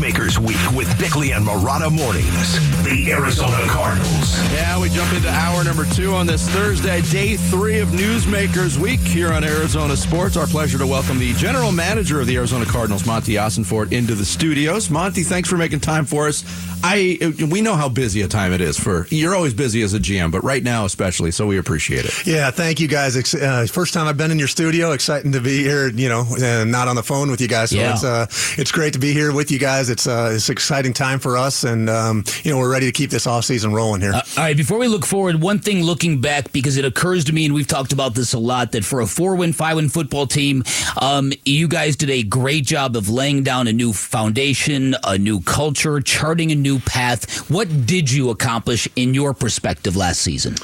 Newsmakers Week with Bickley and Marotta Mornings. The Arizona Cardinals. Yeah, we jump into hour number two on this Thursday, day three of Newsmakers Week here on Arizona Sports. Our pleasure to welcome the general manager of the Arizona Cardinals, Monti Ossenfort, into the studios. Monti, thanks for making time for us. I we know how busy a time it is for you're always busy as a GM, but right now especially, so we appreciate it. Yeah, thank you guys. Uh, first time I've been in your studio. Exciting to be here. You know, and not on the phone with you guys. So Yeah. it's uh, it's great to be here with you guys. It's uh, it's an exciting time for us, and um, you know we're ready to keep this off season rolling here. Uh, all right, before we look forward, one thing looking back, because it occurs to me, and we've talked about this a lot, that for a four win, five win football team, um, you guys did a great job of laying down a new foundation, a new culture, charting a new path. What did you accomplish in your perspective last season?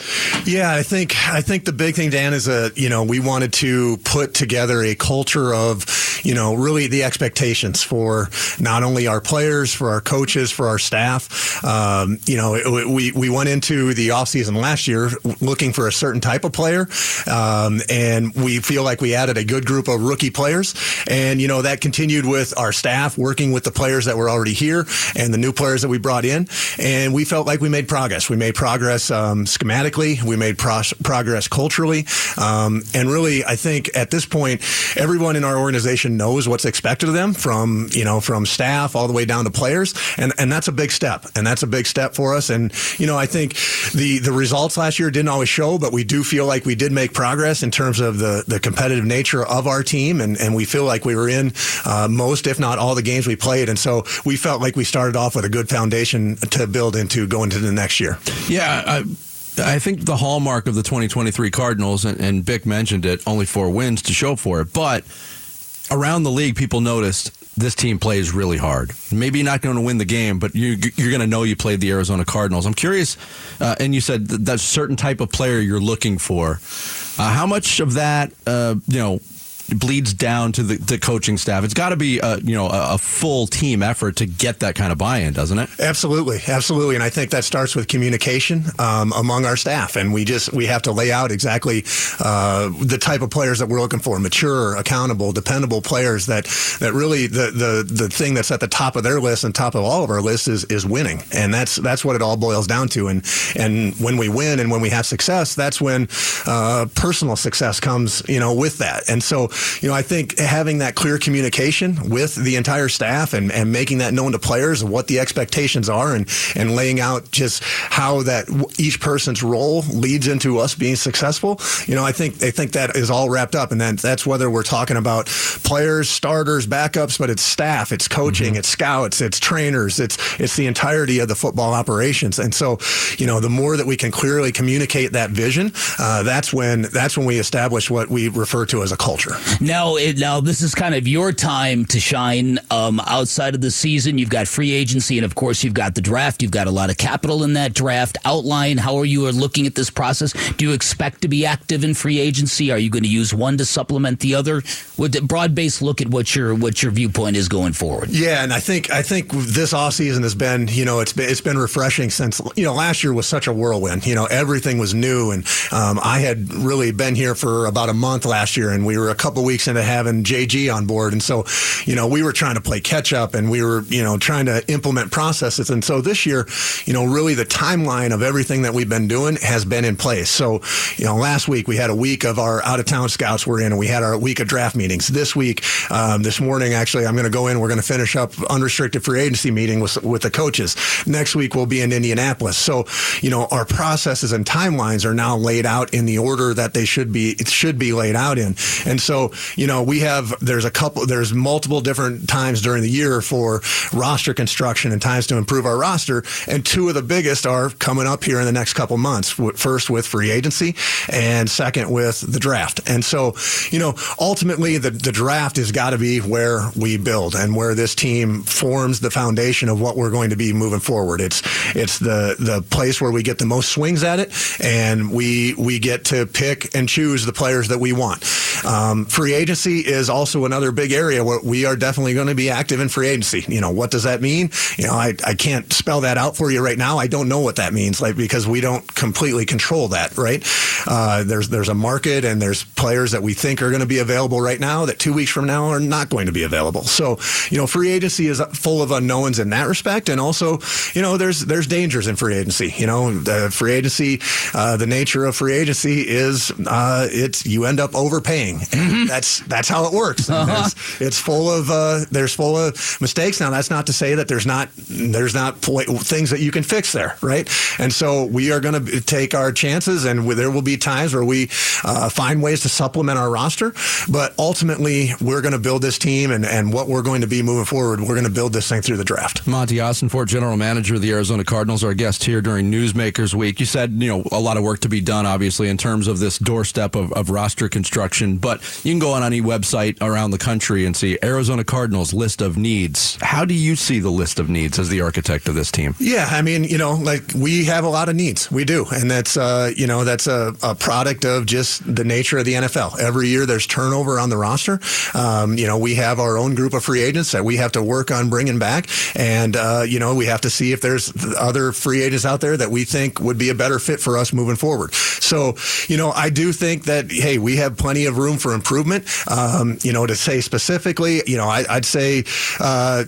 Yeah, I think I think the big thing, Dan, is that you know we wanted to put together a culture of you know really the expectations for not only our players, for our coaches, for our staff. Um, you know, it- we we went into the offseason last year looking for a certain type of player, um, and we feel like we added a good group of rookie players, and you know that continued with our staff working with the players that were already here and the new players that we brought in, and we felt like we made progress. We made progress um, schematically, we made pros- progress culturally, um, and really, I think at this point, everyone in our organization knows what's expected of them from you know from staff all the way down to players, and and that's a big step, and that's a big step for us. And you know, I think the the results last year didn't always show, but we do feel like we did make progress in terms of the the competitive nature of our team, and and we feel like we were in uh, most, if not all, the games we played, and so we felt like we started off with a good foundation to build into going into the next year. Yeah, I, I think the hallmark of the 2023 Cardinals, and, and Bick mentioned it, only four wins to show for it. But around the league, people noticed this team plays really hard. Maybe not going to win the game, but you, you're going to know you played the Arizona Cardinals. I'm curious, uh, and you said that, that certain type of player you're looking for. Uh, how much of that, uh, you know, bleeds down to the, the coaching staff? It's got to be, a, you know, a, a full team effort to get that kind of buy-in, doesn't it? Absolutely, absolutely, and I think that starts with communication um, among our staff, and we just we have to lay out exactly uh, the type of players that we're looking for: mature, accountable, dependable players. That that really the the the thing that's at the top of their list and top of all of our lists is is winning, and that's that's what it all boils down to. And and when we win and when we have success, that's when uh, personal success comes, you know, with that. And so, you know, I think having that clear communication with the entire staff and, and making that known to players of what the expectations are and, and laying out just how that each person's role leads into us being successful. You know, I think I think that is all wrapped up, and then that's whether we're talking about players, starters, backups, but it's staff, it's coaching, it's scouts, it's trainers, it's it's the entirety of the football operations. And so, you know, the more that we can clearly communicate that vision, uh, that's when that's when we establish what we refer to as a culture. Now, it, now this is kind of your time to shine. Um, outside of the season, you've got free agency, and of course, you've got the draft. You've got a lot of capital in that draft. Outline how are you are looking at this process? Do you expect to be active in free agency? Are you going to use one to supplement the other? With a broad base look at what your what your viewpoint is going forward. Yeah, and I think I think this off season has been you know it's been it's been refreshing since you know last year was such a whirlwind. You know everything was new, and um, I had really been here for about a month last year, and we were a couple weeks into having JG on board, and so you know we were trying to play catch up, and we were you know trying to implement processes, and so this year, you know really the timeline of everything that we've been doing has been in place. So you know last week we had a week of our out of town scouts were in, and we had our week of draft meetings. This week, um, this morning actually, I'm going to go in. We're going to finish up unrestricted free agency meeting with with the coaches. Next week we'll be in Indianapolis. So you know our processes and timelines are now laid out in the order that they should be. It should be laid out in. And so you know we have there's a couple there's multiple different times during the year for roster construction and times to improve our roster. And two of the biggest are coming up here in the next couple months. First with free agency, and second with the draft. And so you know ultimately the the draft has got to be where we build and where this team forms the foundation of what we're going to be moving forward. It's it's the the place where we get the most swings at it, and we we get to pick and choose the players that we want. Um, free agency is also another big area where we are definitely going to be active in free agency. You know, what does that mean? You know, I, I can't spell that out for you right now. I don't know what that means, like because we don't completely control that, right? Uh, there's there's a market and there's players that we think are going to be available right now that two weeks from now are not going to be available. So, you know, free agency is full of unknowns in that respect, and also, you know, there's there's dangers in free agency. You know, the free agency, uh, the nature of free agency is uh, it's you end up overpaying. Mm-hmm. That's that's how it works. Uh-huh. It's full of uh, there's full of mistakes. Now, that's not to say that there's not there's not things that you can fix there, right? And so we are going to take our chances, and there will be times where we uh, find ways to supplement our roster. But ultimately, we're going to build this team, and, and what we're going to be moving forward, we're going to build this thing through the draft. Monti Austin, Ossenfort, general manager of the Arizona Cardinals, our guest here during Newsmakers Week. You said you know a lot of work to be done, obviously, in terms of this doorstep of, of roster construction. But you can go on any website around the country and see Arizona Cardinals list of needs. How do you see the list of needs as the architect of this team? Yeah, I mean, you know, like we have a lot of needs. We do, and that's uh, you know that's a, a product of just the nature of the NFL. Every year there's turnover on the roster. Um, you know, we have our own group of free agents that we have to work on bringing back, and uh, you know, we have to see if there's other free agents out there that we think would be a better fit for us moving forward. So, you know, I do think that hey, we have plenty of room for improvement. Um, you know, to say specifically, you know, I, would say. Uh,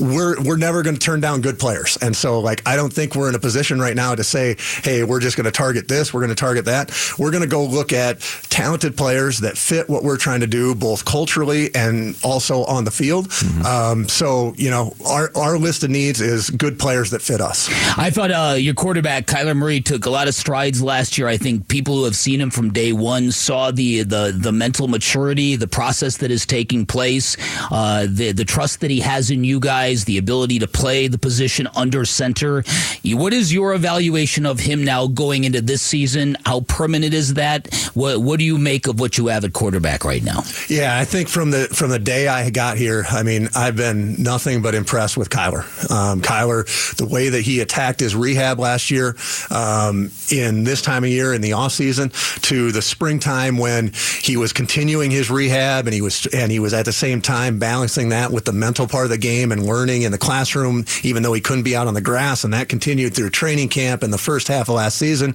we're we're never going to turn down good players. And so like I don't think we're in a position right now to say, hey, we're just going to target this, we're going to target that. We're going to go look at talented players that fit what we're trying to do, both culturally and also on the field. Mm-hmm. Um, so you know, our our list of needs is good players that fit us. I thought uh, your quarterback Kyler Murray took a lot of strides last year. I think people who have seen him from day one saw the the the mental maturity, the process that is taking place, uh, the the trust that he has in you guys guys, the ability to play the position under center. What is your evaluation of him now going into this season? How permanent is that? What What do you make of what you have at quarterback right now? Yeah, I think from the from the day I got here, I mean, I've been nothing but impressed with Kyler. Um, Kyler, the way that he attacked his rehab last year, um, in this time of year in the off season, to the springtime when he was continuing his rehab and he was and he was at the same time balancing that with the mental part of the game and learning in the classroom, even though he couldn't be out on the grass. And that continued through training camp in the first half of last season.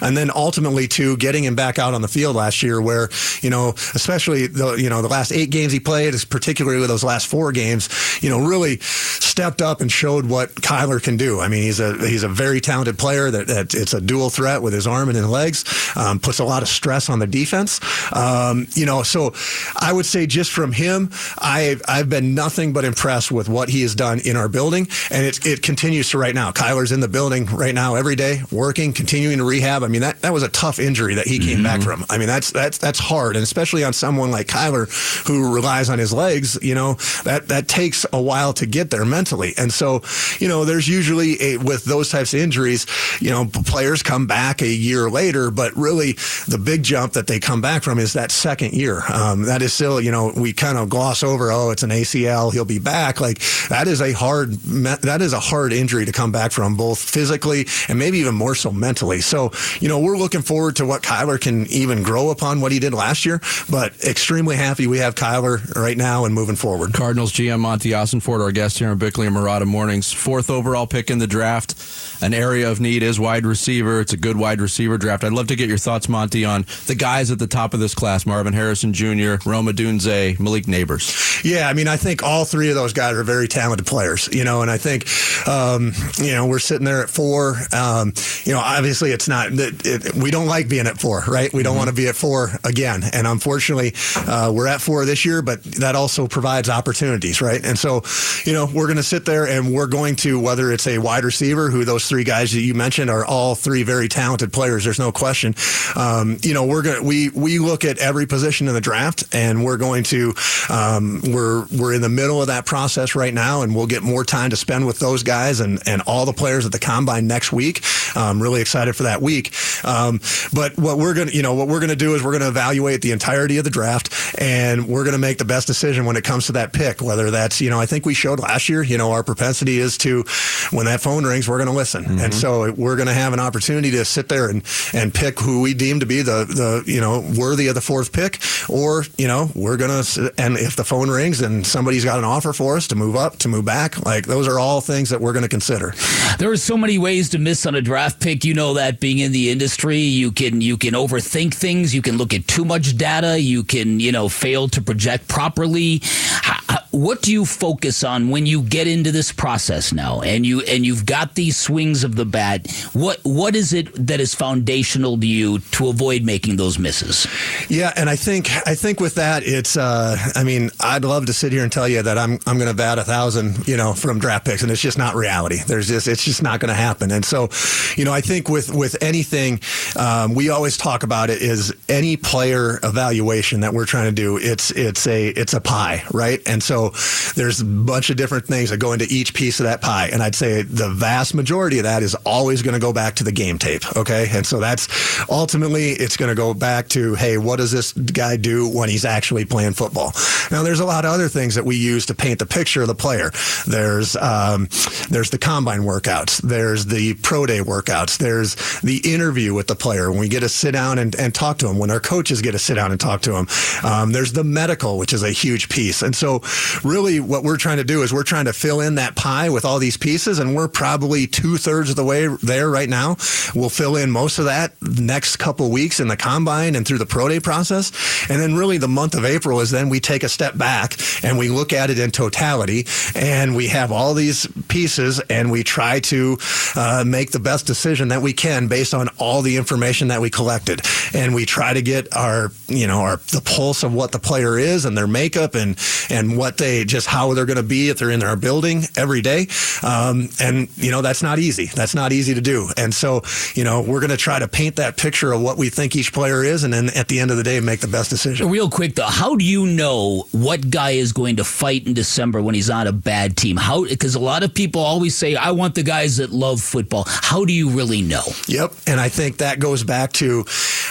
And then ultimately to getting him back out on the field last year where, you know, especially the, you know, the last eight games he played, particularly with those last four games, you know, really stepped up and showed what Kyler can do. I mean, he's a, he's a very talented player that, that it's a dual threat with his arm and his legs, um, puts a lot of stress on the defense. Um, you know, so I would say just from him, I've, I've been nothing but impressed with what he has done in our building, and it, it continues to right now. Kyler's in the building right now every day, working, continuing to rehab. I mean, that, that was a tough injury that he came mm-hmm. back from. I mean, that's that's that's hard, and especially on someone like Kyler who relies on his legs. You know, that that takes a while to get there mentally, and so you know, there's usually a, with those types of injuries, you know, players come back a year later, but really the big jump that they come back from is that second year. Um, that is still, you know, we kind of gloss over. Oh, it's an ACL. He'll be back. Like that is a hard that is a hard injury to come back from, both physically and maybe even more so mentally. So, you know, we're looking forward to what Kyler can even grow upon what he did last year, but extremely happy we have Kyler right now and moving forward. Cardinals GM Monti Ossenfort, our guest here on Bickley and Marotta Mornings, fourth overall pick in the draft. An area of need is wide receiver. It's a good wide receiver draft. I'd love to get your thoughts, Monti, on the guys at the top of this class: Marvin Harrison Jr., Rome Odunze, Malik Nabers. Yeah, I mean, I think all three of those guys are very talented players, you know, and I think, um, you know, we're sitting there at four. Um, you know, obviously it's not, it, it, we don't like being at four, right? We don't mm-hmm. want to be at four again. And unfortunately, uh, we're at four this year, but that also provides opportunities, right? And so, you know, we're going to sit there and we're going to, whether it's a wide receiver, who those three guys that you mentioned are all three very talented players, there's no question. Um, you know, we're going to, we, we look at every position in the draft and we're going to, um, we're, we're in the middle of that process right now now, and we'll get more time to spend with those guys and, and all the players at the combine next week. I'm really excited for that week. Um, but what we're gonna, you know, what we're gonna do is we're gonna evaluate the entirety of the draft, and we're gonna make the best decision when it comes to that pick. Whether that's, you know, I think we showed last year, you know, our propensity is to when that phone rings, we're gonna listen, mm-hmm. and so we're gonna have an opportunity to sit there and and pick who we deem to be the the you know worthy of the fourth pick, or you know we're gonna and if the phone rings and somebody's got an offer for us to move up, to move back, like those are all things that we're going to consider. There are so many ways to miss on a draft pick. You know that being in the industry, you can you can overthink things. You can look at too much data. You can you know fail to project properly. What do you focus on when you get into this process now, and you and you've got these swings of the bat? What what is it that is foundational to you to avoid making those misses? Yeah, and I think I think with that, it's. Uh, I mean, I'd love to sit here and tell you that I'm I'm going to bat a thousand, you know, from draft picks, and it's just not reality. There's just it's just not going to happen. And so, you know, I think with with anything, um, we always talk about it is any player evaluation that we're trying to do. It's it's a it's a pie, right? And so there's a bunch of different things that go into each piece of that pie, and I'd say the vast majority of that is always going to go back to the game tape. Okay, and so that's ultimately it's going to go back to hey, what does this guy do when he's actually playing football? Now, there's a lot of other things that we use to paint the picture of the player. There's um, there's the combine workouts. There's the pro day workouts. There's the interview with the player when we get to sit down and, and talk to him. When our coaches get to sit down and talk to him. Um, there's the medical, which is a huge piece. And so, really, what we're trying to do is we're trying to fill in that pie with all these pieces, and we're probably two thirds of the way there right now. We'll fill in most of that next couple weeks in the combine and through the pro day process, and then really the month of April is then we take a step back and we look at it in totality and we have all these pieces and we try to uh, make the best decision that we can based on all the information that we collected and we try to get our you know our the pulse of what the player is and their makeup and and what they just how they're going to be if they're in our building every day um, and you know that's not easy that's not easy to do and so you know we're going to try to paint that picture of what we think each player is and then at the end of the day make the best decision real quick though how do you know what guy is going to fight in December when he's on a bad team? How because a lot of people always say I want the guys that love football. How do you really know? Yep, and I think that goes back to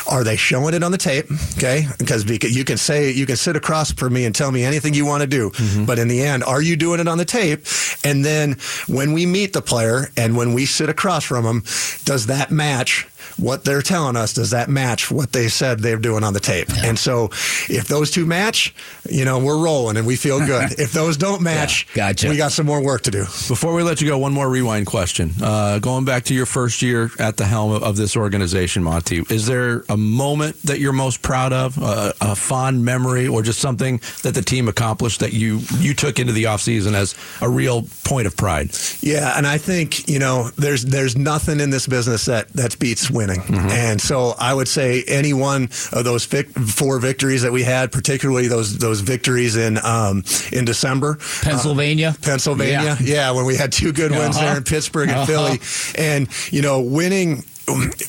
are they showing it on the tape? Okay, because you can say you can sit across from me and tell me anything you want to do, mm-hmm. but in the end, are you doing it on the tape? And then when we meet the player and when we sit across from him, does that match what they're telling us does that match what they said they're doing on the tape? Yeah. and so if those two match you know we're rolling and we feel good. If those don't match yeah, gotcha. we got some more work to do. Before we let you go one more rewind question. Uh, going back to your first year at the helm of this organization monti is there a moment that you're most proud of? Uh, a fond memory or just something that the team accomplished that you you took into the offseason as a real point of pride? Yeah and i think you know there's there's nothing in this business that that beats winning. Mm-hmm. And so I would say any one of those vic- four victories that we had, particularly those those victories in um, in December, Pennsylvania, uh, Pennsylvania, yeah. yeah. when we had two good wins uh-huh. there in Pittsburgh and uh-huh. Philly, and you know, winning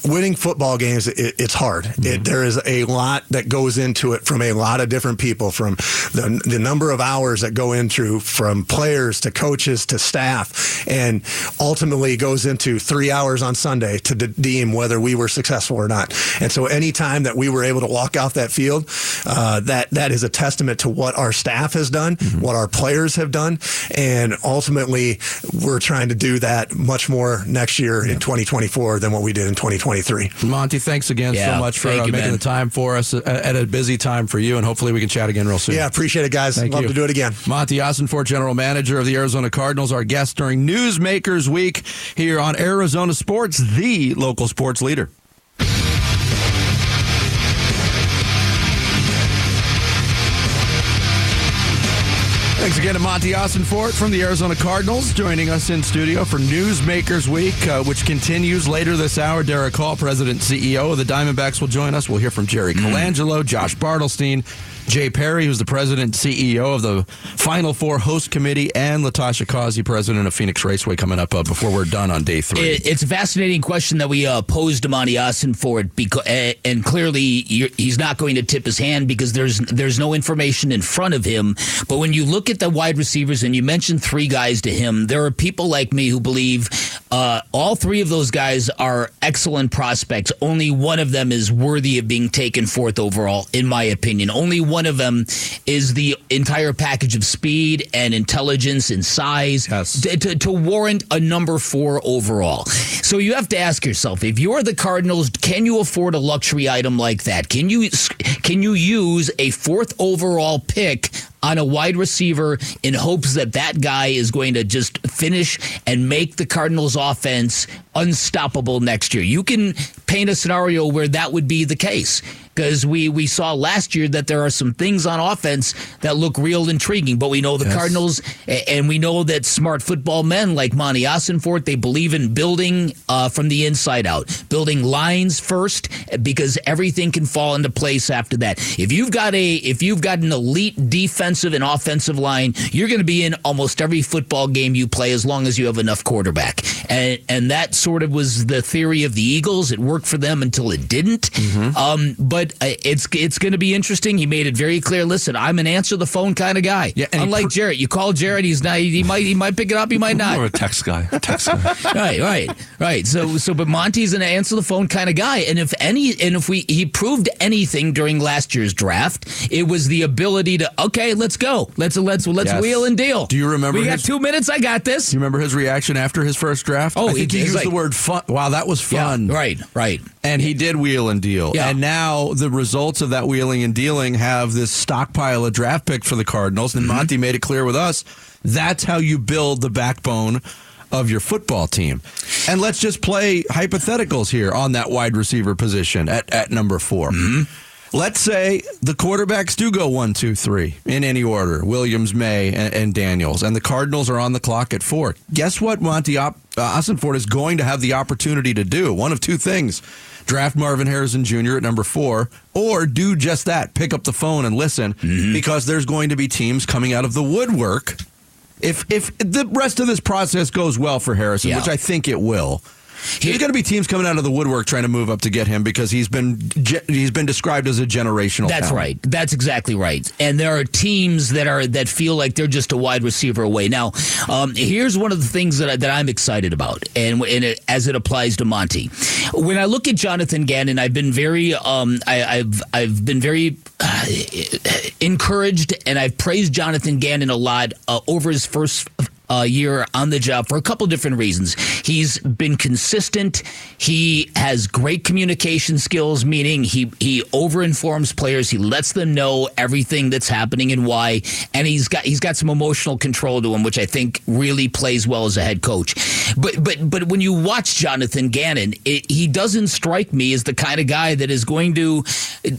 winning football games it, it's hard mm-hmm. it, there is a lot that goes into it from a lot of different people from the, the number of hours that go into from players to coaches to staff and ultimately goes into three hours on sunday to de- deem whether we were successful or not and so any time that we were able to walk off that field uh, that that is a testament to what our staff has done mm-hmm. what our players have done and ultimately we're trying to do that much more next year yeah. in 2024 than what we did in 2023. Monti, thanks again yeah, so much for uh, you, making man. the time for us at a busy time for you, and hopefully we can chat again real soon. Yeah, appreciate it, guys. Thank Love you. to do it again. Monti Ossenfort, General Manager of the Arizona Cardinals, our guest during Newsmakers Week here on Arizona Sports, the local sports leader. Thanks again to Monti Ossenfort from the Arizona Cardinals joining us in studio for Newsmakers Week, uh, which continues later this hour. Derrick Hall, President CEO of the Diamondbacks, will join us. We'll hear from Jerry mm. Colangelo, Josh Bartelstein, Jay Parry, who's the president and CEO of the Final Four host committee, and Latasha Causey, president of Phoenix Raceway, coming up uh, before we're done on day three. It, it's a fascinating question that we uh, posed to Monti Ossenfort, because, uh, and clearly he's not going to tip his hand because there's there's no information in front of him. But when you look at the wide receivers, and you mentioned three guys to him, there are people like me who believe uh, all three of those guys are excellent prospects. Only one of them is worthy of being taken fourth overall, in my opinion. Only of them is the entire package of speed and intelligence and size yes. to, to, to warrant a number four overall. So you have to ask yourself, if you're the Cardinals, can you afford a luxury item like that? Can you can you use a fourth overall pick on a wide receiver in hopes that that guy is going to just finish and make the Cardinals offense unstoppable next year. You can paint a scenario where that would be the case because we, we saw last year that there are some things on offense that look real intriguing. But we know the yes. Cardinals, and we know that smart football men like Monti Ossenfort, they believe in building uh, from the inside out, building lines first, because everything can fall into place after that. If you've got a if you've got an elite defensive and offensive line, you're going to be in almost every football game you play as long as you have enough quarterback. And and that sort of was the theory of the Eagles. It worked for them until it didn't. Mm-hmm. Um, but uh, it's it's going to be interesting. He made it very clear. Listen, I'm an answer the phone kind of guy. Yeah, unlike pr- Jarrett, you call Jarrett, he's not. He might he might pick it up. He might not. Or a text guy. A text guy. right, right, right. So so, but Monti's an answer the phone kind of guy. And if any, and if we he proved anything during last year's draft, it was the ability to okay, let's go, let's let's let's yes. wheel and deal. Do you remember? We his, got two minutes. I got this. Do you remember his reaction after his first draft? Oh, I think he, used like, the word fun. Wow, that was fun. Yeah, right, right. And he did wheel and deal. Yeah. And now the results of that wheeling and dealing have this stockpile of draft picks for the Cardinals. And mm-hmm. Monti made it clear with us that's how you build the backbone of your football team. And let's just play hypotheticals here on that wide receiver position at, at number 4 mm-hmm. Let's say the quarterbacks do go one, two, three in any order Williams, Maye, and, and Daniels, and the Cardinals are on the clock at four. Guess what Monti Op- uh, is going to have the opportunity to do? One of two things draft Marvin Harrison Jr. at number four, or do just that, pick up the phone and listen, mm-hmm. because there's going to be teams coming out of the woodwork. If if the rest of this process goes well for Harrison, yeah. which I think it will, There's going to be teams coming out of the woodwork trying to move up to get him because he's been he's been described as a generational. That's talent. right. That's exactly right. And there are teams that are that feel like they're just a wide receiver away. Now, um, here's one of the things that I, that I'm excited about, and, and it, as it applies to Monti, when I look at Jonathan Gannon, I've been very um, I, have I've been very uh, encouraged, and I've praised Jonathan Gannon a lot uh, over his first uh, year on the job for a couple different reasons. He's been consistent. He has great communication skills, meaning he he overinforms players. He lets them know everything that's happening and why, and he's got he's got some emotional control to him, which I think really plays well as a head coach. But but but when you watch Jonathan Gannon, it, he doesn't strike me as the kind of guy that is going to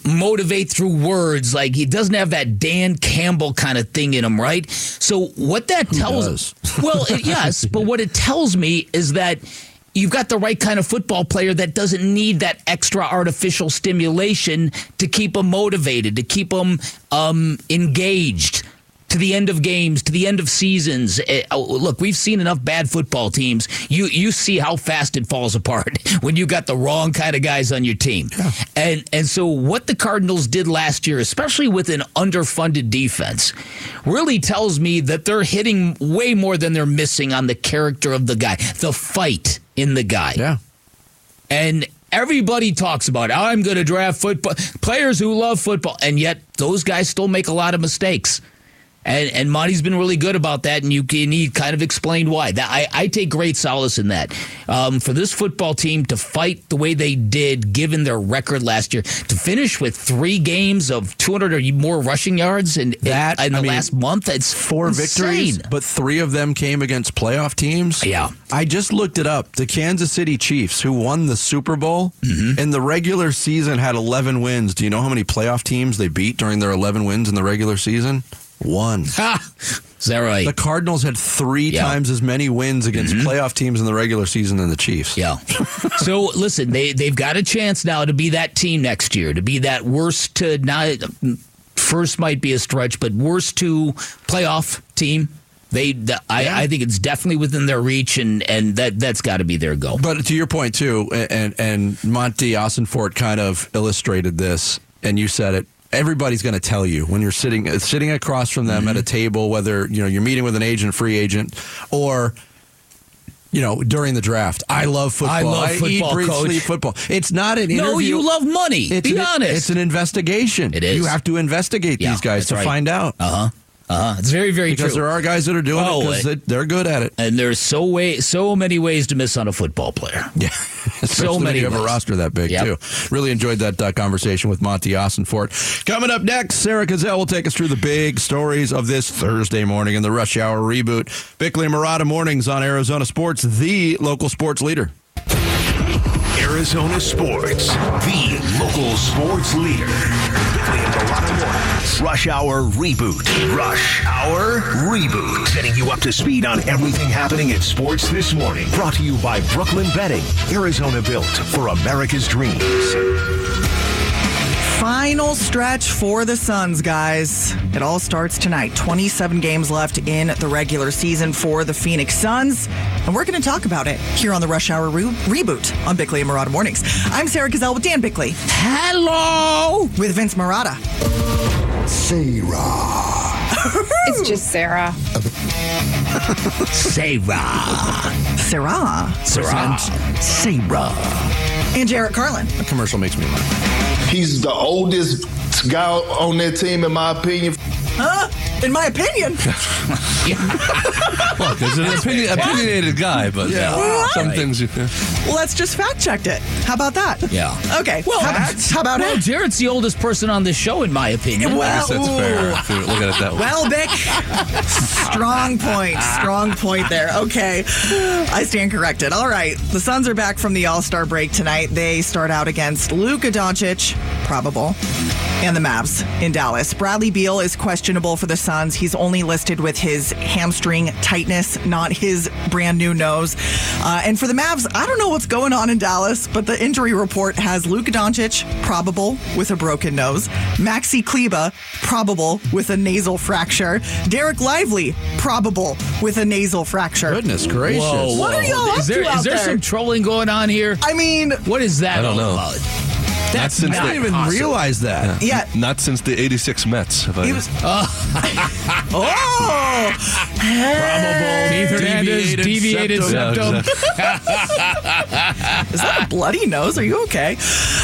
motivate through words. Like he doesn't have that Dan Campbell kind of thing in him, right? So what that Who tells us well, yes, but what it tells me is that you've got the right kind of football player that doesn't need that extra artificial stimulation to keep them motivated, to keep them um, engaged to the end of games, to the end of seasons. Uh, look, we've seen enough bad football teams. You you see how fast it falls apart when you got the wrong kind of guys on your team. Yeah. And and so what the Cardinals did last year, especially with an underfunded defense, really tells me that they're hitting way more than they're missing on the character of the guy, the fight in the guy. Yeah. And everybody talks about I'm going to draft football players who love football, and yet those guys still make a lot of mistakes. And, and Monti's been really good about that, and you can, he kind of explained why. That I, I take great solace in that. Um, for this football team to fight the way they did, given their record last year, to finish with three games of 200 or more rushing yards in, that, in, in the mean, last month, it's four insane. victories, but three of them came against playoff teams. Yeah. I just looked it up. The Kansas City Chiefs, who won the Super Bowl mm-hmm. in the regular season, had 11 wins. Do you know how many playoff teams they beat during their 11 wins in the regular season? One. Ha! Is that right? The Cardinals had three yeah. times as many wins against mm-hmm. playoff teams in the regular season than the Chiefs. Yeah. so listen, they they've got a chance now to be that team next year, to be that worst to not First might be a stretch, but worst to playoff team. They, the, I, I think it's definitely within their reach, and, and that that's got to be their goal. But to your point too, and and Monti Ossenfort kind of illustrated this, and you said it. Everybody's going to tell you when you're sitting sitting across from them at a table, whether you know you're meeting with an agent, free agent, or you know during the draft. I love football. I love eat, football, breathe, coach. sleep football. It's not an interview. No, you love money. It's be an, honest. It's an investigation. It is. You have to investigate Yeah, these guys to right. find out uh huh. Uh huh. It's very very true. because true. there are guys that are doing Oh, it because they're good at it. and there's so way so many ways to miss on a football player. Yeah, especially when many you have a roster that big Yep. too. Really enjoyed that uh, conversation with Monti Ossenfort. Coming up next, Sarah Cazell will take us through the big stories of this Thursday morning in the Rush Hour reboot. Bickley and Marotta mornings on Arizona Sports, the local sports leader. Arizona Sports, the local sports leader. Bickley and Marotta Mornings. Rush Hour Reboot. Rush Hour Reboot. Getting you up to speed on everything happening in sports this morning. Brought to you by Brooklyn Betting. Arizona built for America's dreams. Final stretch for the Suns, guys. It all starts tonight. 27 games left in the regular season for the Phoenix Suns. And we're going to talk about it here on the Rush Hour re- reboot on Bickley and Murata Mornings. I'm Sarah Gazelle with Dan Bickley. Hello. With Vince Murata. Sarah. it's just Sarah. Sarah. Sarah. Sarah. Sarah. And Jarrett Carlin. The commercial makes me laugh. He's the oldest guy on that team, in my opinion. Huh? In my opinion. Look, he's an opinion, opinionated guy, but Yeah. some Right. things. You, well, let's just fact checked it. How about that? Yeah. Okay. Well, how, how about Well, it? Jarrett's the oldest person on this show, in my opinion. Well, that's fair. If you look at it that way. Well, Bick, strong point. Strong point there. Okay. I stand corrected. All right. The Suns are back from the All Star break tonight. They start out against Luka Doncic, probable, and the Mavs in Dallas. Bradley Beal is questionable for the Suns. He's only listed with his hamstring tightness, not his brand new nose. Uh, and for the Mavs, I don't know what's going on in Dallas, but the injury report has Luka Doncic, probable, with a broken nose. Maxi Kleber, probable, with a nasal fracture. Dereck Lively, probable, with a nasal fracture. Goodness gracious! Whoa, What are y'all is up there, to out is there there? some trolling going on here? I mean, What is that I don't know. about? Not since I not didn't even possible. realize that. yeah. Not since the '86 Mets. If I, He was. oh! oh! Keith Hernandez, Deviated deviated septum. septum. Yeah, Is that a bloody nose? Are you okay?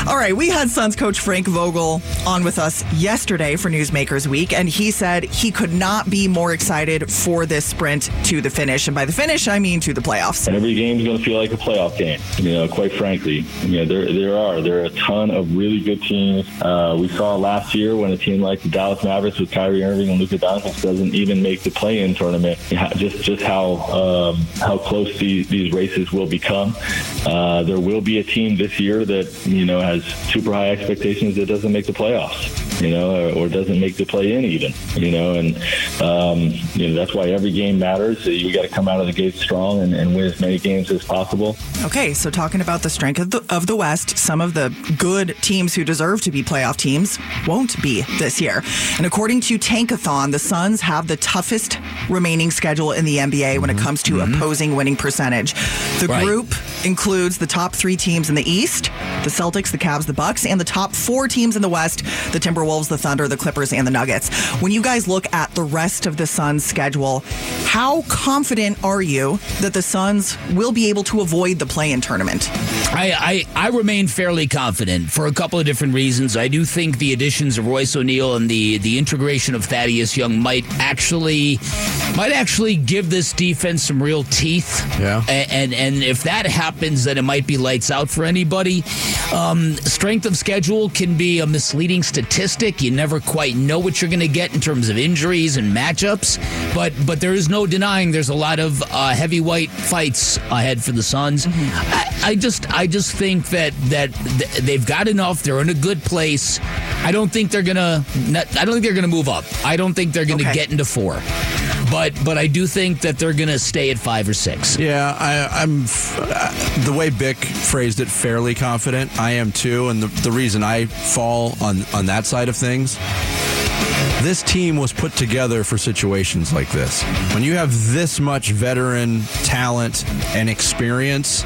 All right, we had Suns coach Frank Vogel on with us yesterday for Newsmakers Week, and he said he could not be more excited for this sprint to the finish. And by the finish, I mean to the playoffs. And every game is going to feel like a playoff game. You know, quite frankly, you know, there there are there are a ton of really good teams. Uh, we saw last year when a team like the Dallas Mavericks with Kyrie Irving and Luka Doncic doesn't even make the play-in tournament. Just just how um, how close these these races will become. Uh, there will be a team this year that you know has super high expectations that doesn't make the playoffs. You know, or, or doesn't make the play-in even. You know, and um, you know that's why every game matters. You got to come out of the gate strong and, and win as many games as possible. Okay, so talking about the strength of the, of the West, some of the good teams who deserve to be playoff teams won't be this year. And according to Tankathon, the Suns have the toughest remaining schedule in the NBA when it mm-hmm. comes to mm-hmm. opposing winning percentage. The Right. group includes the top three teams in the East, the Celtics, the Cavs, the Bucks, and the top four teams in the West, the Timberwolves, the Thunder, the Clippers, and the Nuggets. When you guys look at the rest of the Suns' schedule, how confident are you that the Suns will be able to avoid the play-in tournament? I, I, I remain fairly confident for a couple of different reasons. I do think the additions of Royce O'Neale and the, the integration of Thaddeus Young might actually might actually give this defense some real teeth. Yeah. A- And and, if that happens, then it might be lights out for anybody. Um, strength of schedule can be a misleading statistic. You never quite know what you're going to get in terms of injuries and matchups. But but there is no denying there's a lot of uh, heavyweight fights ahead for the Suns. I, I just I just think that that they've got enough. They're in a good place. I don't think they're gonna. I don't think they're gonna move up. I don't think they're gonna Okay. get into four. But but I do think that they're gonna stay at five or six. Yeah, I, I'm f- uh, the way Bick phrased it, fairly confident. I am too, and the, the reason I fall on on that side of things This team was put together for situations like this. When you have this much veteran talent and experience,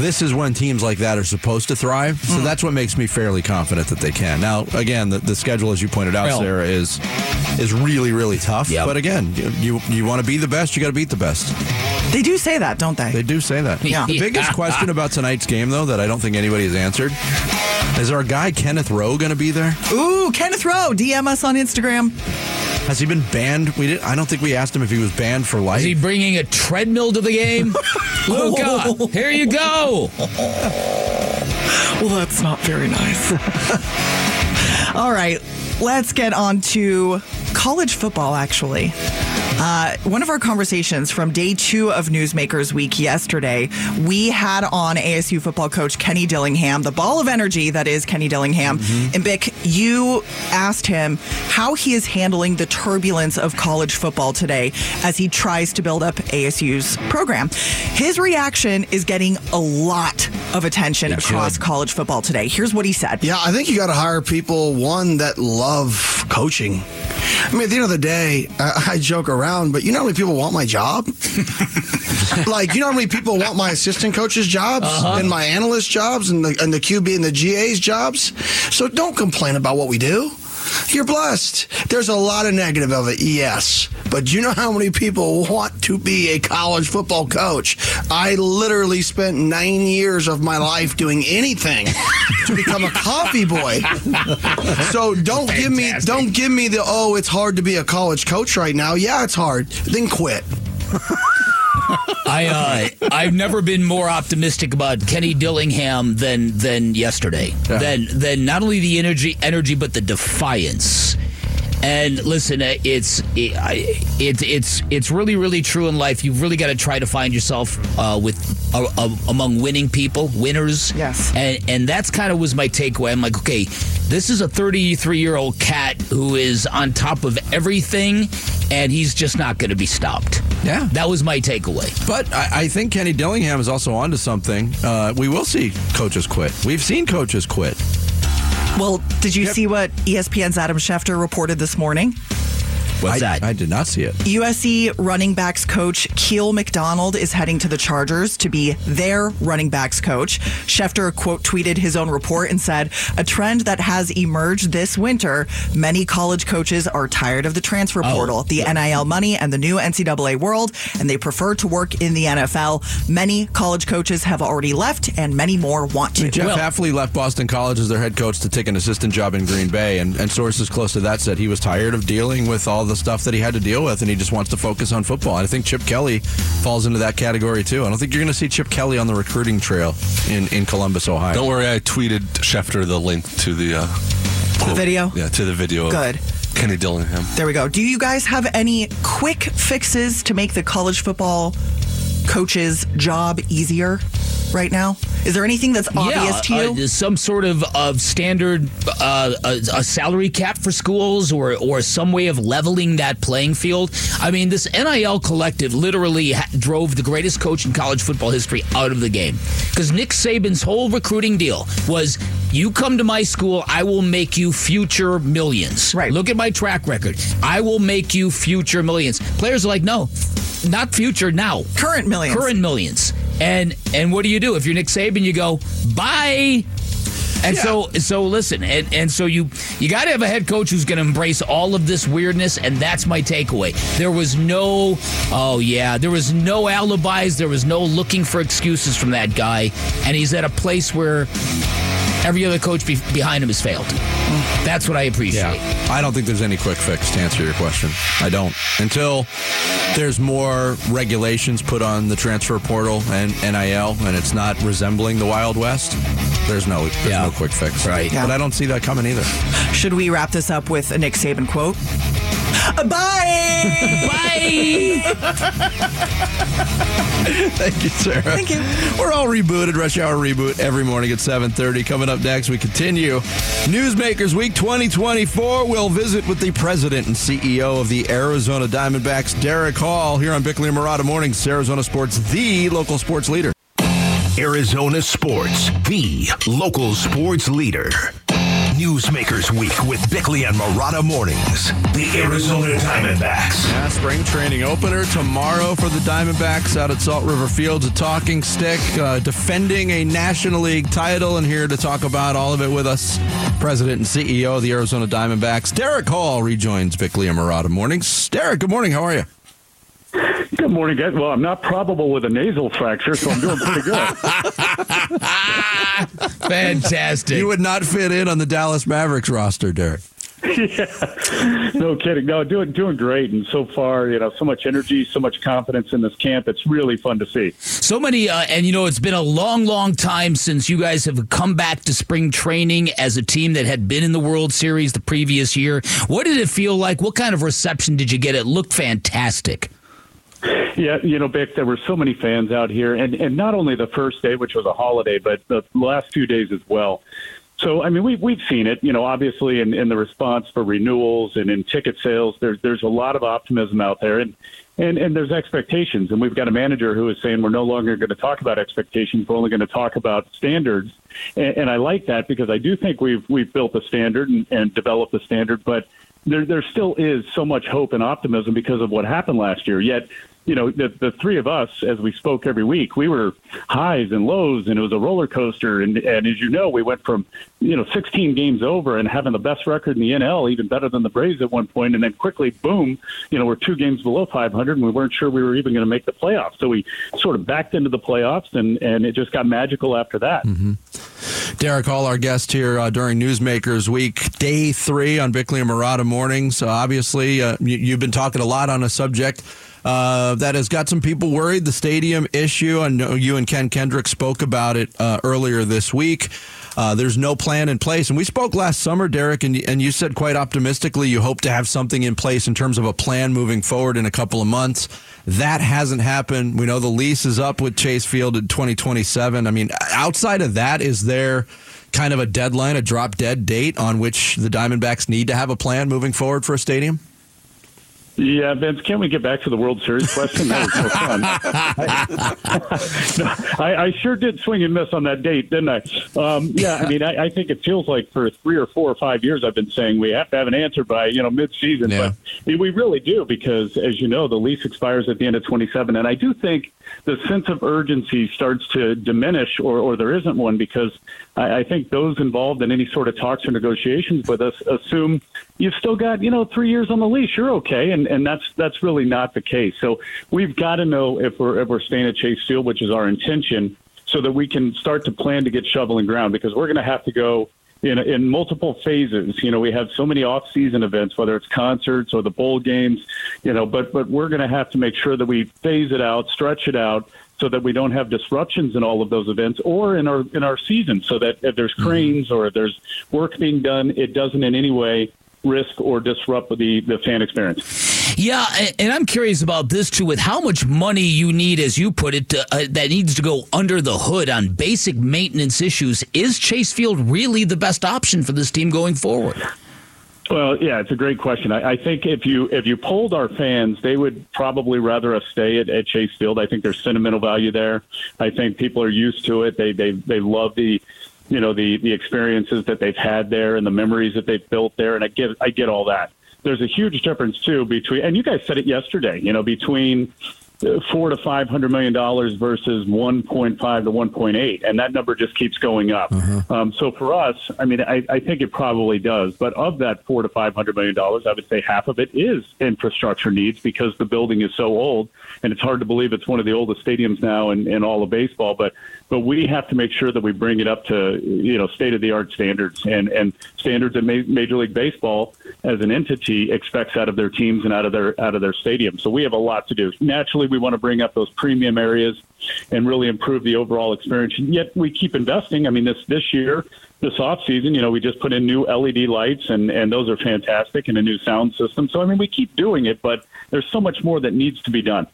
this is when teams like that are supposed to thrive. So Mm. that's what makes me fairly confident that they can. Now, again, the, the schedule, as you pointed out, Well- Sarah, is is really, really tough. Yep. But again, you you, you want to be the best, you got to beat the best. They do say that, don't they? They do say that. Yeah. The biggest question about tonight's game, though, that I don't think anybody has answered, is our guy Kenneth Rowe going to be there? Ooh, Kenneth Rowe, DM us on Instagram. Has he been banned? We did. I don't think we asked him if he was banned for life. Is he bringing a treadmill to the game? Luka, here you go. Well, that's not very nice. All right, let's get on to college football, actually. Uh, one of our conversations from day two of Newsmakers Week yesterday, we had on ASU football coach Kenny Dillingham, the ball of energy that is Kenny Dillingham. And Bick, you asked him how he is handling the turbulence of college football today as he tries to build up ASU's program. His reaction is getting a lot of attention across college football today. Here's what he said. Yeah, I think you got to hire people, one, that love coaching. I mean, at the end of the day, I, I joke around, but you know how many people want my job? like, you know how many people want my assistant coach's jobs uh-huh. and my analyst jobs and the, and the QB and the GA's jobs? So don't complain about what we do. You're blessed. There's a lot of negative of it, yes. But you know how many people want to be a college football coach? I literally spent nine years of my life doing anything to become a coffee boy. So don't give me don't give me the oh it's hard to be a college coach right now. Yeah, it's hard. Then quit. I uh, I've never been more optimistic about Kenny Dillingham than than yesterday. Than than not only the energy energy but the defiance. And listen, uh, it's it, it, it's it's really really true in life. You've really got to try to find yourself uh, with uh, uh, among winning people, winners. Yes. And and that's kind of was my takeaway. I'm like, okay, this is a 33 year old cat who is on top of everything, and he's just not going to be stopped. Yeah. That was my takeaway. But I, I think Kenny Dillingham is also onto something. Uh, we will see coaches quit. We've seen coaches quit. Well, did you see what ESPN's Adam Schefter reported this morning? What's I, that? I did not see it. USC running backs coach Kiel McDonald is heading to the Chargers to be their running backs coach. Schefter quote tweeted his own report and said, "A trend that has emerged this winter. Many college coaches are tired of the transfer oh, portal, the NIL money, and the new NCAA world, and they prefer to work in the NFL. Many college coaches have already left, and many more want to." Jeff Well- Hafley left Boston College as their head coach to take an assistant job in Green Bay, and, and sources close to that said he was tired of dealing with all the stuff that he had to deal with, and he just wants to focus on football. And I think Chip Kelly falls into that category too. I don't think you're going to see Chip Kelly on the recruiting trail in, in Columbus, Ohio. Don't worry, I tweeted Schefter the link to the uh, quote. video? Yeah, to the video. of Good. Kenny Dillingham. There we go. Do you guys have any quick fixes to make the college football coach's job easier right now? Is there anything that's obvious to you? Uh, some sort of, of standard uh, a, a salary cap for schools or, or some way of leveling that playing field. I mean, this NIL collective literally ha- drove the greatest coach in college football history out of the game. Because Nick Saban's whole recruiting deal was you come to my school, I will make you future millions. Right. Look at my track record. I will make you future millions. Players are like, no, not future, now. Current millions. Current millions. And and what do you do if you're Nick Saban? You go bye. And so so listen, and, and so you you got to have a head coach who's going to embrace all of this weirdness, and that's my takeaway. There was no oh yeah, there was no alibis, there was no looking for excuses from that guy, and he's at a place where every other coach be, behind him has failed. That's what I appreciate. Yeah, I don't think there's any quick fix to answer your question. I don't. Until there's more regulations put on the transfer portal and NIL, and it's not resembling the Wild West. There's no, there's Yeah. no quick fix. Right. Yeah. But I don't see that coming either. Should we wrap this up with a Nick Saban quote? Bye. Bye. Thank you, Sarah. Thank you. We're all rebooted. Rush Hour reboot every morning at 7:30. Coming up next, we continue Newsmakers Week 2024. We'll visit with the president and CEO of the Arizona Diamondbacks, Derrick Hall, here on Bickley and Marotta Mornings, Arizona Sports, the local sports leader. Arizona Sports, the local sports leader. Newsmakers Week with Bickley and Marotta Mornings. The Arizona Diamondbacks. Yeah, spring training opener tomorrow for the Diamondbacks out at Salt River Fields. A talking stick, uh, defending a National League title, and here to talk about all of it with us, President and CEO of the Arizona Diamondbacks, Derrick Hall, rejoins Bickley and Marotta Mornings. Derrick, good morning. How are you? Good morning, guys. Well, I'm not probable with a nasal fracture, so I'm doing pretty good. Fantastic. You would not fit in on the Dallas Mavericks roster, Derrick. yeah, no kidding. No, doing doing great, and so far, you know, so much energy, so much confidence in this camp. It's really fun to see. So many, uh, and you know, it's been a long, long time since you guys have come back to spring training as a team that had been in the World Series the previous year. What did it feel like? What kind of reception did you get? It looked fantastic. Yeah, you know, Bick, there were so many fans out here, and and not only the first day, which was a holiday, but the last few days as well. So, I mean, we've, we've seen it, you know, obviously in, in the response for renewals and in ticket sales, there's, there's a lot of optimism out there and, and, and there's expectations. And we've got a manager who is saying we're no longer going to talk about expectations. We're only going to talk about standards. And, and I like that because I do think we've, we've built a standard and, and developed a standard, but there, there still is so much hope and optimism because of what happened last year. Yet you know, the, the three of us, as we spoke every week, we were highs and lows, and it was a roller coaster. And, and as you know, we went from, you know, 16 games over and having the best record in the NL, even better than the Braves at one point, and then quickly, boom, you know, we're two games below 500, and we weren't sure we were even going to make the playoffs. So we sort of backed into the playoffs, and, and it just got magical after that. Mm-hmm. Derrick Hall, our guest here uh, during Newsmakers Week, day three on Bickley and Marotta Mornings. Uh, obviously, uh, you, you've been talking a lot on a subject uh, that has got some people worried. The stadium issue. I know you and Ken Kendrick spoke about it uh, earlier this week. Uh, there's no plan in place. And we spoke last summer, Derrick, and, and you said quite optimistically you hope to have something in place in terms of a plan moving forward in a couple of months. That hasn't happened. We know the lease is up with Chase Field in 2027. I mean, outside of that, is there kind of a deadline, a drop dead date on which the Diamondbacks need to have a plan moving forward for a stadium? Yeah, Vince, can't we get back to the World Series question? That was so fun. I, no, I, I, sure did swing and miss on that date, didn't I? Um, yeah, I mean, I, I, think it feels like for three or four or five years I've been saying we have to have an answer by, you know, mid-season. Yeah. But we really do because, as you know, the lease expires at the end of 27. And I do think the sense of urgency starts to diminish or, or there isn't one because I, I think those involved in any sort of talks or negotiations with us assume you've still got, you know, three years on the lease. You're okay. And, and that's, that's really not the case. So we've got to know if we're, if we're staying at Chase Field, which is our intention, so that we can start to plan to get shoveling ground because we're going to have to go in, in multiple phases. You know, we have so many off-season events, whether it's concerts or the bowl games. You know, but but we're going to have to make sure that we phase it out, stretch it out, so that we don't have disruptions in all of those events or in our in our season. So that if there's mm-hmm. cranes or if there's work being done, it doesn't in any way risk or disrupt the, the fan experience. Yeah, and I'm curious about this too with how much money you need, as you put it, to, uh, that needs to go under the hood on basic maintenance issues. Is Chase Field really the best option for this team going forward? Well, yeah, it's a great question. I, I, think if you if you polled our fans, they would probably rather us stay at, at Chase Field. I think there's sentimental value there. I think people are used to it. They they they love the you know the the experiences that they've had there and the memories that they've built there and I get I get all that. There's a huge difference too between and you guys said it yesterday, you know, between four to five hundred million dollars versus one point five to one point eight, and that number just keeps going up. Uh-huh. Um, so for us, I mean, I, I think it probably does. But of that four to five hundred million dollars, I would say half of it is infrastructure needs because the building is so old, and it's hard to believe it's one of the oldest stadiums now in, in all of baseball. But but we have to make sure that we bring it up to you know state of the art standards and and standards that Major League Baseball as an entity expects out of their teams and out of their out of their stadium. So we have a lot to do. Naturally, we want to bring up those premium areas and really improve the overall experience. And yet we keep investing. I mean, this this year, this off season, you know, we just put in new LED lights and and those are fantastic and a new sound system. So I mean, we keep doing it, but there's so much more that needs to be done.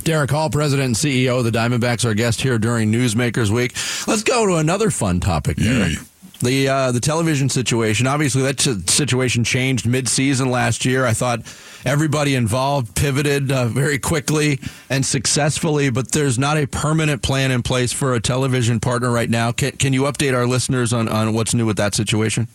Derrick Hall, President and CEO of the Diamondbacks, our guest here during Newsmakers Week. Let's go to another fun topic, Derrick. The uh, the television situation. Obviously, that situation changed mid-season last year. I thought everybody involved pivoted uh, very quickly and successfully, but there's not a permanent plan in place for a television partner right now. Can, can you update our listeners on, on what's new with that situation?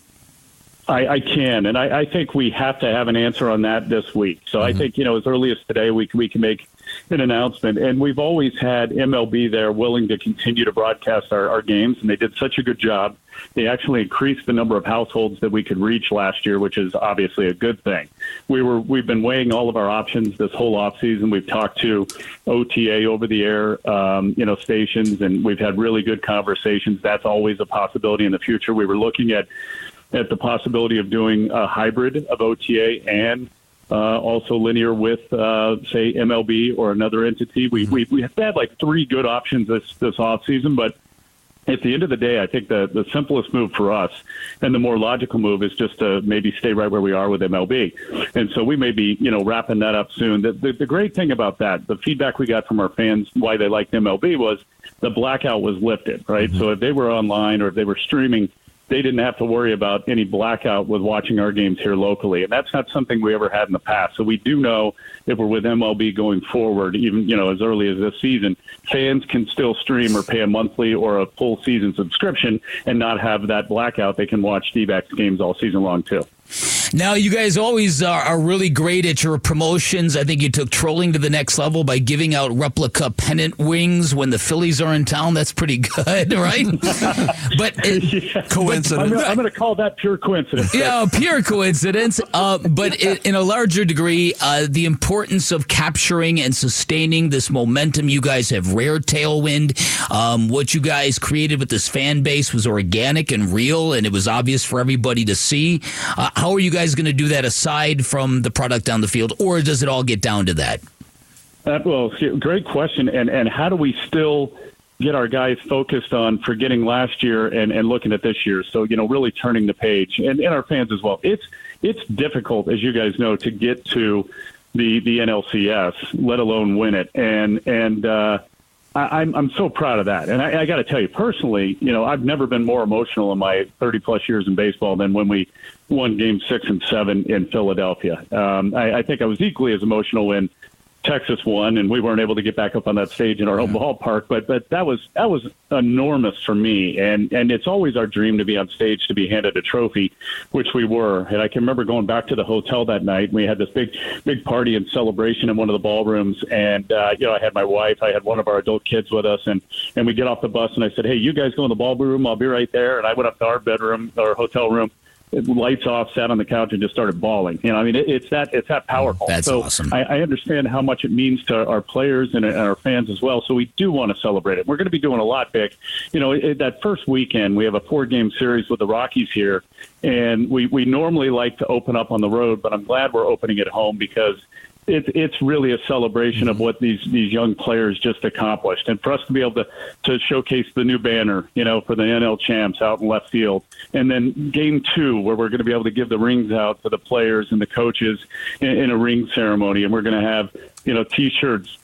I, I can, and I, I think we have to have an answer on that this week. So I think you know, as early as today, we we can make an announcement. And we've always had MLB there willing to continue to broadcast our, our games, and they did such a good job. They actually increased the number of households that we could reach last year, which is obviously a good thing. We were we've been weighing all of our options this whole off season. We've talked to OTA over the air, um, you know, stations, and we've had really good conversations. That's always a possibility in the future. We were looking at at the possibility of doing a hybrid of OTA and uh, also linear with, uh, say, MLB or another entity. We, we, we have had like three good options this, this off season, but at the end of the day, I think the, the simplest move for us and the more logical move is just to maybe stay right where we are with MLB. And so we may be, you know, wrapping that up soon. The, the, the great thing about that, the feedback we got from our fans, why they liked MLB was the blackout was lifted, right? So if they were online or if they were streaming, they didn't have to worry about any blackout with watching our games here locally. And that's not something we ever had in the past. So we do know if we're with MLB going forward, even, you know, as early as this season, fans can still stream or pay a monthly or a full season subscription and not have that blackout. They can watch D-backs games all season long too. Now, you guys always are, are, really great at your promotions. I think you took trolling to the next level by giving out replica pennant wings when the Phillies are in town. That's pretty good, right? but it, yeah. coincidence. I'm, I'm going to call that pure coincidence. Yeah, pure coincidence. Uh, but it, in a larger degree, uh, the importance of capturing and sustaining this momentum. You guys have rare tailwind. Um, what you guys created with this fan base was organic and real, and it was obvious for everybody to see. Uh, how are you guys going to do that aside from the product down the field, or does it all get down to that? Uh, well, great question. And and how do we still get our guys focused on forgetting last year and, and looking at this year? So you know, really turning the page, and, and our fans as well. It's it's difficult, as you guys know, to get to the the NLCS, let alone win it. And and uh, I, I'm I'm so proud of that. And I, I got to tell you personally, you know, I've never been more emotional in my 30 plus years in baseball than when we won Game Six and Seven in Philadelphia. Um, I, I think I was equally as emotional when Texas won, and we weren't able to get back up on that stage in our home ballpark. But but that was that was enormous for me, and and it's always our dream to be on stage to be handed a trophy, which we were. And I can remember going back to the hotel that night. And we had this big big party and celebration in one of the ballrooms, and uh, you know I had my wife, I had one of our adult kids with us, and and we get off the bus, and I said, hey, you guys go in the ballroom, I'll be right there. And I went up to our bedroom, our hotel room lights off, sat on the couch, and just started bawling. You know, I mean, it, it's that it's that powerful. That's so awesome. I, I understand how much it means to our players and, and our fans as well. So we do want to celebrate it. We're going to be doing a lot, Bick. You know, it, that first weekend we have a four game series with the Rockies here, and we we normally like to open up on the road, but I'm glad we're opening at home because it's it's really a celebration of mm-hmm. what these these young players just accomplished, and for us to be able to to showcase the new banner, you know, for the NL champs out in left field, and then game two where we're going to be able to give the rings out to the players and the coaches in, in a ring ceremony, and we're going to have you know T-shirts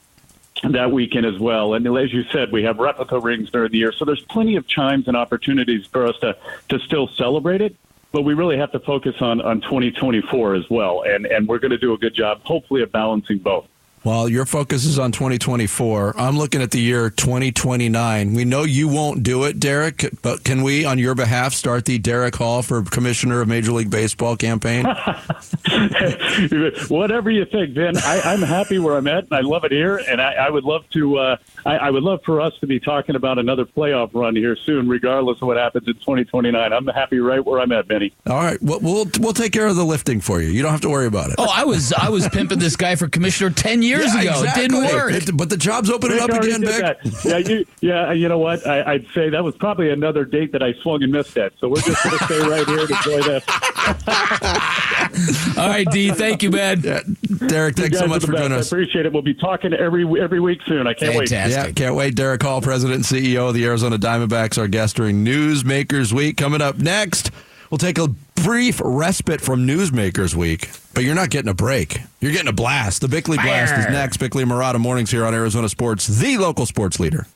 that weekend as well. And as you said, we have replica rings during the year, so there's plenty of chimes and opportunities for us to to still celebrate it but we really have to focus on, on 2024 as well. And, and we're going to do a good job, hopefully, of balancing both. Well, your focus is on 2024. I'm looking at the year 2029. We know you won't do it, Derrick, but can we, on your behalf, start the Derrick Hall for Commissioner of Major League Baseball campaign? Whatever you think, Ben. I, am happy where I'm at, and I love it here. And I, I would love to. Uh, I, I, would love for us to be talking about another playoff run here soon, regardless of what happens in 2029. I'm happy right where I'm at, Benny. All right, we'll we'll, we'll take care of the lifting for you. You don't have to worry about it. Oh, I was I was pimping this guy for commissioner 10 years years yeah, ago. Exactly. It didn't work. It, but the job's opening up again, Bick. Yeah, you, yeah. You know what? I, would say that was probably another date that I swung and missed at. So we're just going to stay right here to enjoy this. All right, D. Thank you, man. Yeah. Derrick, thanks so much for joining us. I appreciate it. We'll be talking every every week soon. I can't Fantastic. wait. Yeah, can't wait. Derrick Hall, President and CEO of the Arizona Diamondbacks, our guest during Newsmakers Week. Coming up next, we'll take a brief respite from Newsmakers Week, but you're not getting a break. You're getting a blast. The Bickley Blast is next. Bickley Marotta Mornings here on Arizona Sports, the local sports leader.